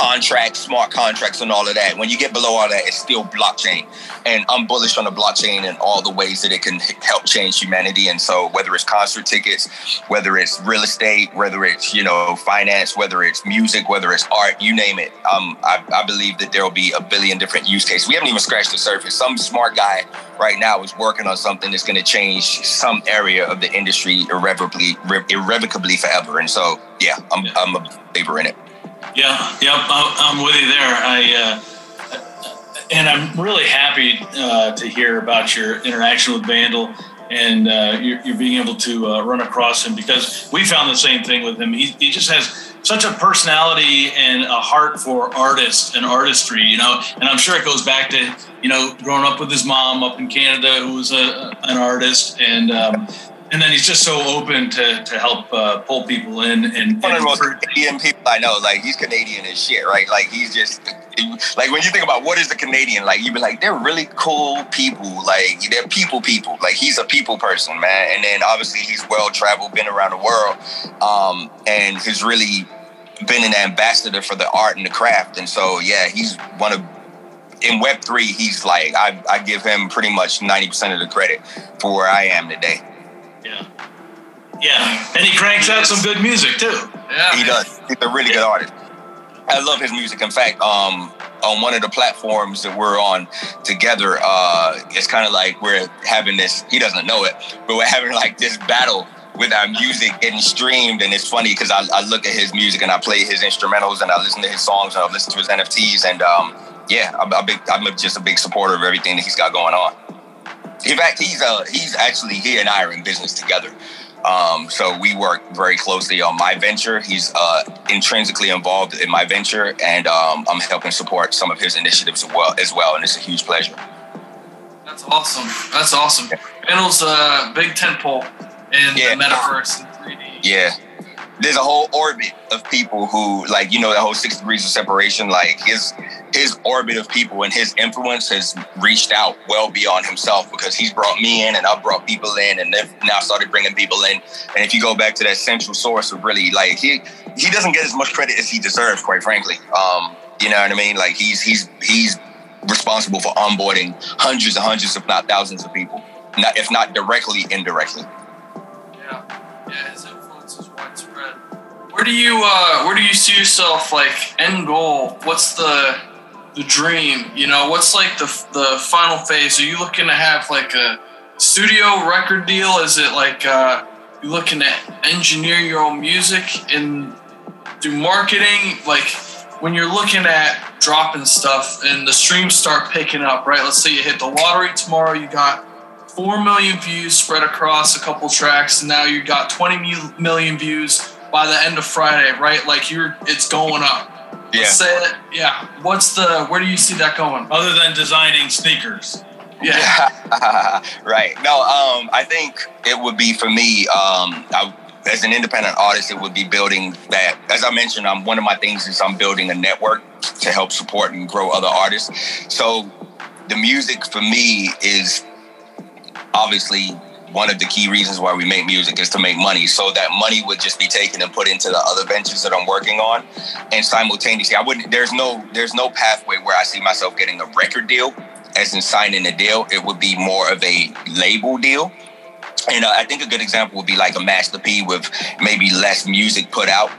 contracts, smart contracts, and all of that. When you get below all that, it's still blockchain. And I'm bullish on the blockchain and all the ways that it can help change humanity. And so, whether it's concert tickets, whether it's real estate, whether it's you know finance, whether it's music, whether it's art, you name it. Um, I, I believe that there will be a billion different use cases. We haven't even scratched the surface. Some smart guy right now is working on something that's going to change some area of the industry irrevocably, irrevocably forever. And so, yeah, I'm, I'm a believer in it. Yeah, yep, I'm with you there. I uh, and I'm really happy uh, to hear about your interaction with Vandal and uh, you're, you're, being able to uh, run across him because we found the same thing with him. He, he just has such a personality and a heart for artists and artistry, you know. And I'm sure it goes back to you know growing up with his mom up in Canada, who was a, an artist, and um, and then he's just so open to to help uh, pull people in. And, one of the most Canadian people I know, like he's Canadian as shit, right? Like he's just like when you think about what is a Canadian, like you'd be like they're really cool people, like they're people people. Like he's a people person, man. And then obviously he's well traveled, been around the world, um, and he's really been an ambassador for the art and the craft. And so yeah, he's one of in Web three, he's like I, I give him pretty much ninety percent of the credit for where I am today. Yeah. Yeah. And he cranks out some good music too. Yeah. He does. He's a really good artist. I love his music. In fact, um, on one of the platforms that we're on together, uh, it's kind of like we're having this, he doesn't know it, but we're having like this battle with our music getting streamed. And it's funny because I, I, look at his music and I play his instrumentals and I listen to his songs and I listen to his NFTs. And um, yeah, I'm, I'm, big, I'm just a big supporter of everything that he's got going on. In fact, he's uh he's actually he and I are in business together. Um, so we work very closely on my venture. He's uh, intrinsically involved in my venture, and um, I'm helping support some of his initiatives as well. As well, and it's a huge pleasure. That's awesome. That's awesome. Yeah. A big tentpole in yeah. the metaverse in 3D. Yeah. There's a whole orbit of people who like you know the whole six degrees of separation like his his orbit of people and his influence has reached out well beyond himself because he's brought me in and I've brought people in and they've now started bringing people in. And if you go back to that central source of really like he he doesn't get as much credit as he deserves quite frankly. Um you know what I mean? Like he's he's he's responsible for onboarding hundreds and hundreds if not thousands of people not if not directly indirectly. Yeah. Yeah where do you uh, where do you see yourself like end goal? What's the the dream? You know, what's like the the final phase? Are you looking to have like a studio record deal? Is it like uh, you looking to engineer your own music and do marketing? Like when you're looking at dropping stuff and the streams start picking up, right? Let's say you hit the lottery tomorrow, you got four million views spread across a couple tracks, and now you got 20 million views by the end of Friday, right? Like you're, it's going up. Yeah. Let's say it. Yeah. What's the? Where do you see that going? Other than designing sneakers. Yeah. right. No. Um. I think it would be for me. Um. I, as an independent artist, it would be building that. As I mentioned, I'm one of my things is I'm building a network to help support and grow other artists. So the music for me is obviously one of the key reasons why we make music is to make money. So that money would just be taken and put into the other ventures that I'm working on. And simultaneously, I wouldn't there's no there's no pathway where I see myself getting a record deal as in signing a deal. It would be more of a label deal. And uh, I think a good example would be like a Master P with maybe less music put out.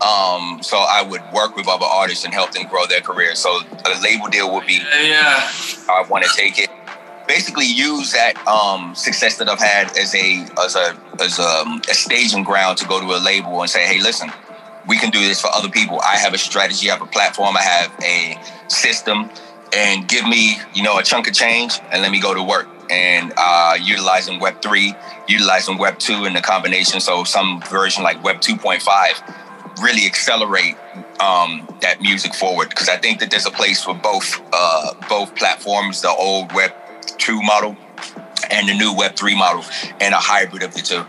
Um, so I would work with other artists and help them grow their career. So a label deal would be yeah. I want to take it basically use that um, success that I've had as a as a as a, um, a, staging ground to go to a label and say, hey, listen, we can do this for other people. I have a strategy, I have a platform, I have a system, and give me you know a chunk of change and let me go to work. And uh, utilizing Web three, utilizing Web two in the combination, so some version like Web two point five really accelerate um, that music forward because I think that there's a place for both uh, both platforms, the old Web 2 model and the new Web3 model and a hybrid of the two.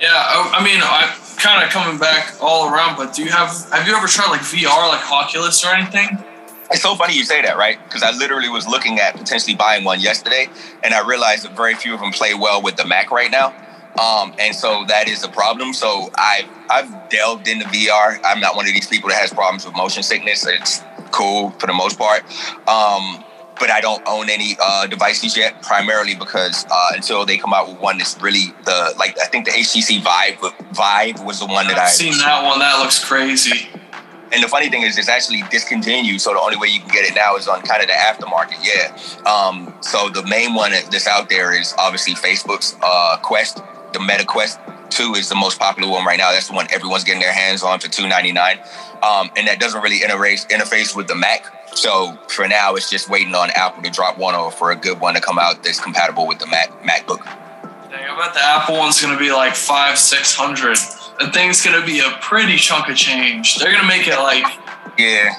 Yeah, I, mean, I kind of coming back all around, but do you have have you ever tried like VR, like Oculus or anything? It's so funny you say that, right? Because I literally was looking at potentially buying one yesterday, and I realized that very few of them play well with the Mac right now. Um, and so that is a problem. So I've I've delved into VR. I'm not one of these people that has problems with motion sickness. It's cool for the most part. Um, but I don't own any uh, devices yet, primarily because uh, until they come out with one that's really the like I think the HTC Vive Vive was the one that I've I seen that one. That looks crazy. And the funny thing is, it's actually discontinued. So the only way you can get it now is on kind of the aftermarket. Yeah. Um, so the main one that's out there is obviously Facebook's uh, Quest, the Meta Quest. Two is the most popular one right now. That's the one everyone's getting their hands on for two ninety nine, um, and that doesn't really interface interface with the Mac. So for now, it's just waiting on Apple to drop one or for a good one to come out that's compatible with the Mac MacBook. Dang, I bet the Apple one's gonna be like five, six hundred. The thing's gonna be a pretty chunk of change. They're gonna make it like yeah.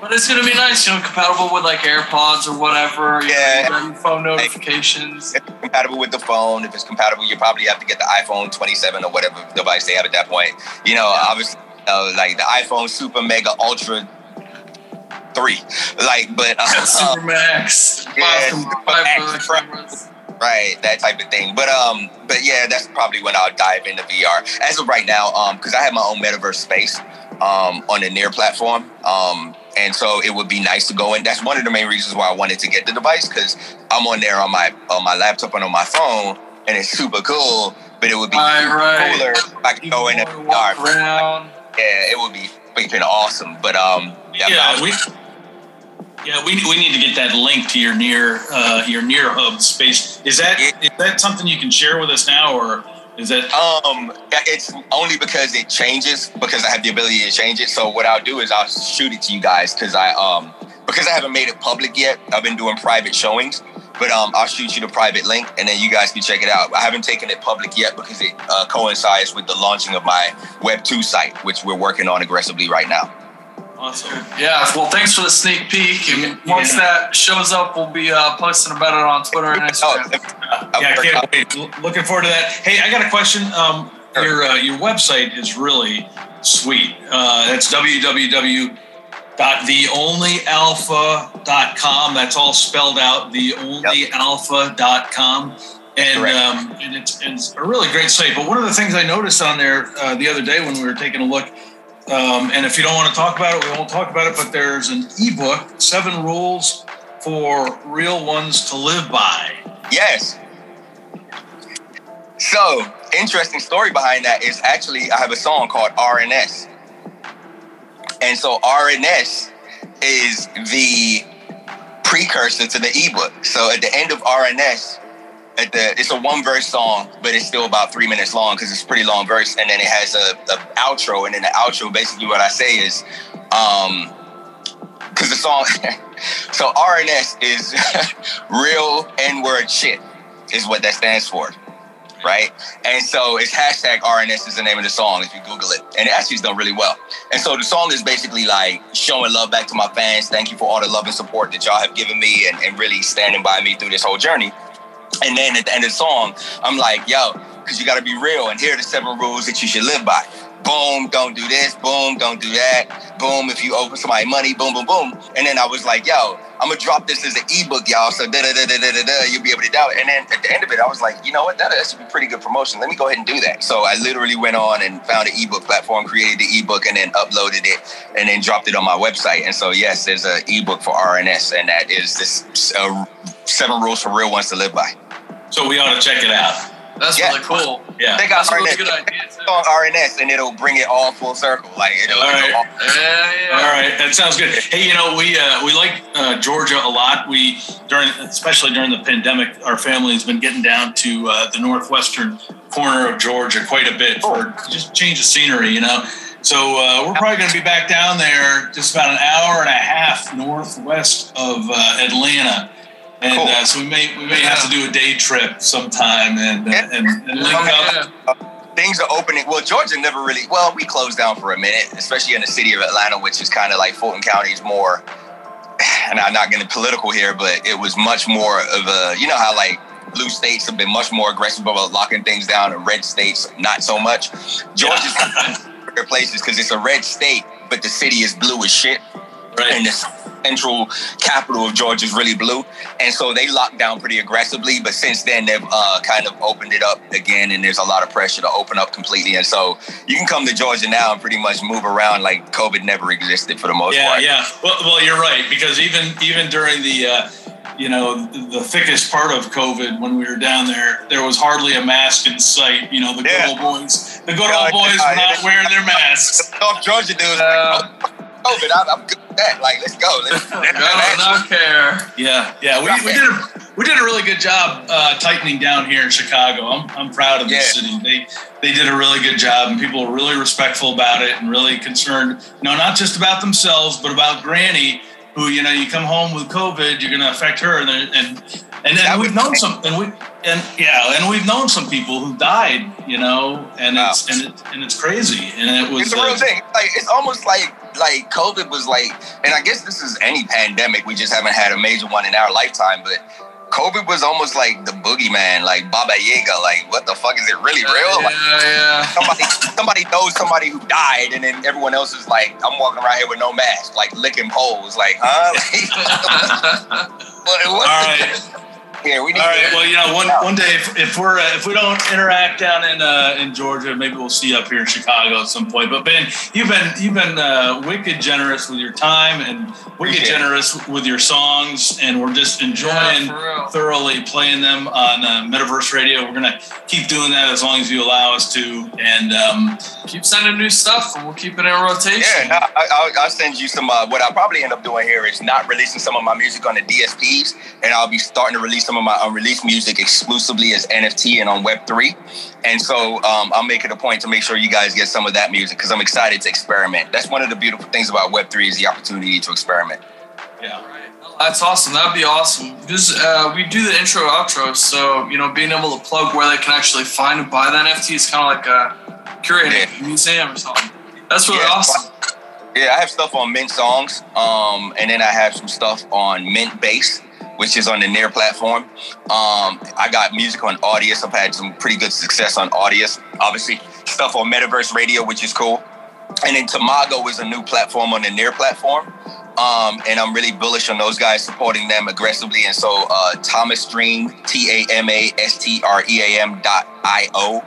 But it's gonna be nice, you know, compatible with like AirPods or whatever. Yeah. Know, phone notifications. If it's compatible with the phone, if it's compatible, you probably have to get the iPhone 27 or whatever device they have at that point. You know, yeah. obviously, uh, like the iPhone Super Mega Ultra three. Like, but uh, Super Max, yeah, Super Max, right, that type of thing. But um, but yeah, that's probably when I'll dive into VR. As of right now, um, because I have my own metaverse space um on the Near platform, um. And so it would be nice to go in. That's one of the main reasons why I wanted to get the device because I'm on there on my on my laptop and on my phone, and it's super cool. But it would be right, right. cooler if I could go in and VR. Around. Yeah, it would be freaking awesome. But um, yeah, yeah we yeah, we, we need to get that link to your near uh, your near hub space. Is that is that something you can share with us now, or is that? Um, it's only because it changes because I have the ability to change it. So what I'll do is I'll shoot it to you guys because I um because I haven't made it public yet. I've been doing private showings, but um I'll shoot you the private link and then you guys can check it out. I haven't taken it public yet because it uh, coincides with the launching of my Web two site, which we're working on aggressively right now. Awesome. Yeah. Well, thanks for the sneak peek. And once that shows up, we'll be uh, posting about it on Twitter and Instagram. Yeah, I can't. Looking forward to that. Hey, I got a question. Um, your uh, your website is really sweet. Uh, that's www.theonlyalpha.com. That's all spelled out. Theonlyalpha.com. And, um, and it's, it's, a really great site. But one of the things I noticed on there uh, the other day when we were taking a look, um, and if you don't want to talk about it, we won't talk about it. But there's an ebook, Seven Rules for Real Ones to Live By. Yes. So, interesting story behind that is actually I have a song called RNS. And so RNS is the precursor to the ebook. So at the end of RNS, at the it's a one verse song, but it's still about three minutes long because it's pretty long verse, and then it has a, a outro, and then the outro basically what I say is, um, because the song, so RNS is real N word shit, is what that stands for right? And so it's hashtag RNS is the name of the song if you Google it. And it actually's done really well. And so the song is basically like showing love back to my fans. Thank you for all the love and support that y'all have given me and, and really standing by me through this whole journey. And then at the end of the song, I'm like, yo, because you got to be real. And here are the seven rules that you should live by. Boom, don't do this. Boom, don't do that. Boom, if you owe somebody money, boom, boom, boom. And then I was like, yo, I'm gonna drop this as an ebook, y'all. So da da da da da da you'll be able to download. And then at the end of it, I was like, you know what? That, should be pretty good promotion. Let me go ahead and do that. So I literally went on and found an ebook platform, created the ebook, and then uploaded it, and then dropped it on my website. And so yes, there's an ebook for RNS, and that is this seven rules for real ones to live by. So we ought to check it out. That's yeah. really cool. Yeah, they got RNS. Really on RNS, and it'll bring it all full circle. Like it'll. All right. All, yeah, yeah. all right, that sounds good. Hey, you know we uh, we like uh, Georgia a lot. We during especially during the pandemic, our family has been getting down to uh, the northwestern corner of Georgia quite a bit for just change of scenery. You know. So uh, we're probably going to be back down there just about an hour and a half northwest of uh, Atlanta and cool. uh, so we may we may yeah. have to do a day trip sometime and uh, and, and link up. Things are opening. Well, Georgia never really. Well, we closed down for a minute, especially in the city of Atlanta, which is kind of like Fulton County is more. And I'm not getting political here, but it was much more of a. You know how like blue states have been much more aggressive about locking things down, and red states not so much. Georgia's yeah. places because it's a red state, but the city is blue as shit. Right. And the central capital of Georgia is really blue. And so they locked down pretty aggressively. But since then, they've uh, kind of opened it up again. And there's a lot of pressure to open up completely. And so you can come to Georgia now and pretty much move around like COVID never existed for the most yeah, part. Yeah, yeah. Well, well, you're right. Because even even during the. Uh, you know, the thickest part of COVID when we were down there, there was hardly a mask in sight. You know, the yeah. good old boys, the good old boys were not wearing their masks. North Georgia dudes, uh, like, COVID. I'm, I'm good with that. Like, let's go. Let's, let's I don't care. Yeah, yeah. We, we did a we did a really good job uh, tightening down here in Chicago. I'm, I'm proud of the yeah. city. They they did a really good job, and people were really respectful about it and really concerned. You know, not just about themselves, but about Granny, who you know, you come home with COVID, you're going to affect her, and and and then we've known some, and we and yeah, and we've known some people who died, you know, and wow. it's and it, and it's crazy, and it was it's a real uh, thing. Like it's almost like like COVID was like, and I guess this is any pandemic. We just haven't had a major one in our lifetime, but COVID was almost like the boogeyman, like Baba Yaga. Like, what the fuck is it really real? Yeah, like, yeah. Somebody, somebody knows somebody who died, and then everyone else is like, I'm walking around here with no mask, like licking poles. Like, huh? what, All right here. We need All right. Well, you know, one one day if, if we're uh, if we don't interact down in uh, in Georgia, maybe we'll see you up here in Chicago at some point. But Ben, you've been you've been uh, wicked generous with your time and wicked Appreciate generous it. with your songs, and we're just enjoying yeah, thoroughly playing them on uh, Metaverse Radio. We're gonna keep doing that as long as you allow us to, and um, keep sending new stuff, and we'll keep it in rotation. Yeah, no, I, will send you some. Uh, what I'll probably end up doing here is not releasing some of my music on the DSPs, and I'll be starting to release some of my unreleased music exclusively as NFT and on Web3. And so um, I'll make it a point to make sure you guys get some of that music because I'm excited to experiment. That's one of the beautiful things about Web3 is the opportunity to experiment. Yeah. That's awesome. That'd be awesome. Because uh, we do the intro outro, so you know, being able to plug where they can actually find and buy the NFT is kind of like a curating yeah. museum or something. That's really yeah. awesome. Yeah, I have stuff on Mint Songs, um, and then I have some stuff on Mintbase which is on the Near platform. Um, I got music on Audius. I've had some pretty good success on Audius. Obviously, stuff on Metaverse Radio, which is cool. And then Tamago is a new platform on the Near platform. Um, and I'm really bullish on those guys supporting them aggressively. And so uh, Tamastream, T A M A S T R E A M dot I O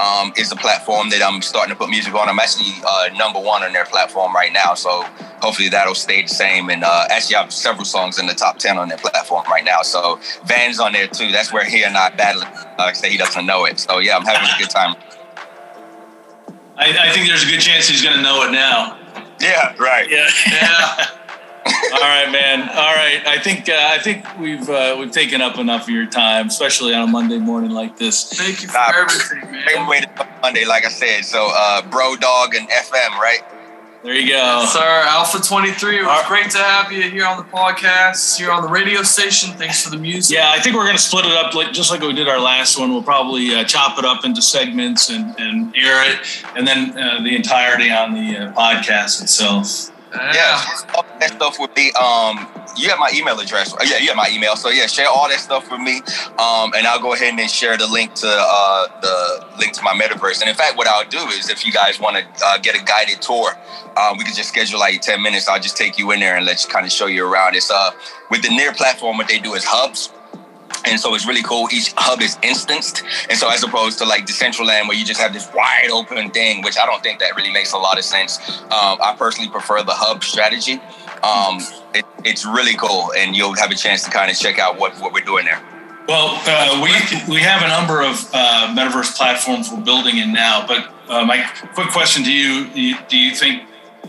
um, is a platform that I'm starting to put music on. I'm actually uh, number one on their platform right now, so hopefully that'll stay the same. And uh, actually, I have several songs in the top ten on their platform right now. So Van's on there too. That's where he and I battling. Like I say, he doesn't know it. So yeah, I'm having a good time. I, I think there's a good chance he's going to know it now. Yeah, right. Yeah. Yeah. All right, man. All right. I think uh, I think we've uh, we've taken up enough of your time, especially on a Monday morning like this. Thank you for Nah, everything, Great man. way to start Monday, like I said. So uh, Bro Dog and FM, right? There you go. Sir, Alpha 23, it was Alright. great to have you here on the podcast, here on the radio station. Thanks for the music. Yeah, I think we're going to split it up like just like we did our last one. We'll probably uh, chop it up into segments and, and air it, and then uh, the entirety on the uh, podcast itself. Yeah, all that stuff would be. Um, you have my email address. Yeah, you have my email. So yeah, share all that stuff with me, um, and I'll go ahead and share the link to uh, the link to my metaverse. And in fact, what I'll do is, if you guys want to uh, get a guided tour, um, we can just schedule like ten minutes. I'll just take you in there and let you kind of show you around. It's uh with the near platform. What they do is hubs. And so it's really cool. Each hub is instanced. And so as opposed to like Decentraland where you just have this wide open thing, which I don't think that really makes a lot of sense. Um, I personally prefer the hub strategy. Um, it, it's really cool. And you'll have a chance to kind of check out what, what we're doing there. Well, uh, we we have a number of uh, metaverse platforms we're building in now. But uh, my quick question to you: Do you, think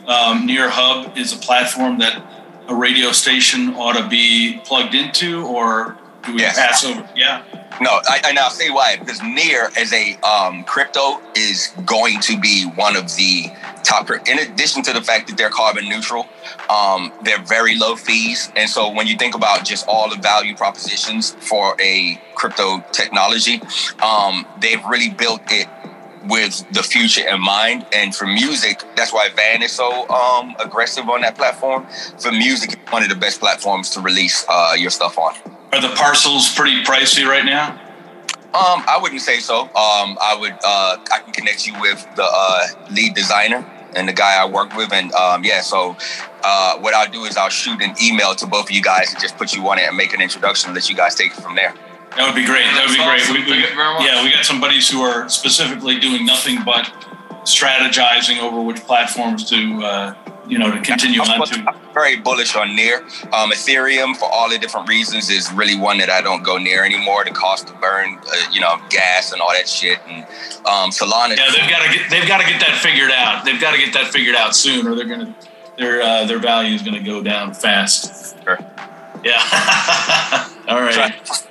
um, Near Hub is a platform that a radio station ought to be plugged into, or do we Yes. pass over? Yeah. No, I, and I'll say why. Because Near as a um, crypto is going to be one of the top. In addition to the fact that they're carbon neutral, um, they're very low fees, and so when you think about just all the value propositions for a crypto technology, um, they've really built it with the future in mind. And for music, that's why Van is so um, aggressive on that platform. For music, one of the best platforms to release uh, your stuff on. Are the parcels pretty pricey right now? Um, I wouldn't say so. Um, I would. Uh, I can connect you with the uh, lead designer and the guy I work with, and um, yeah. So, uh, what I'll do is I'll shoot an email to both of you guys and just put you on it and make an introduction and let you guys take it from there. That would be great. That would be That's great. awesome. Thank you very much. yeah, we got some buddies who are specifically doing nothing but strategizing over which platforms to, uh, you know, to continue I'm, on to. I'm very bullish on near. Um, Ethereum, for all the different reasons, is really one that I don't go near anymore. The cost to burn, uh, you know, gas and all that shit, and um, Solana. Yeah, they've got to get they've got to get that figured out. They've got to get that figured out soon, or they're gonna their uh, their value is gonna go down fast. Sure. Yeah. All right.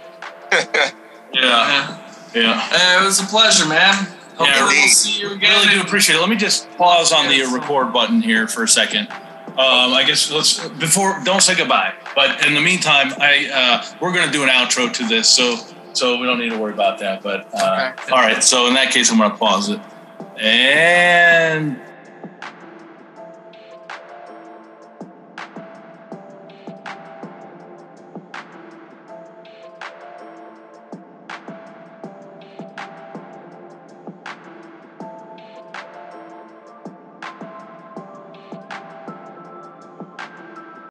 Yeah. Yeah. Yeah. Uh, it was a pleasure, man. Hope Yeah, we'll see you again. Really do appreciate it. Let me just pause on the record button here for a second. Um, I guess let's before don't say goodbye. But in the meantime, I uh, we're gonna do an outro to this, so so we don't need to worry about that. But uh, Okay. all right. So in that case, I'm gonna pause it and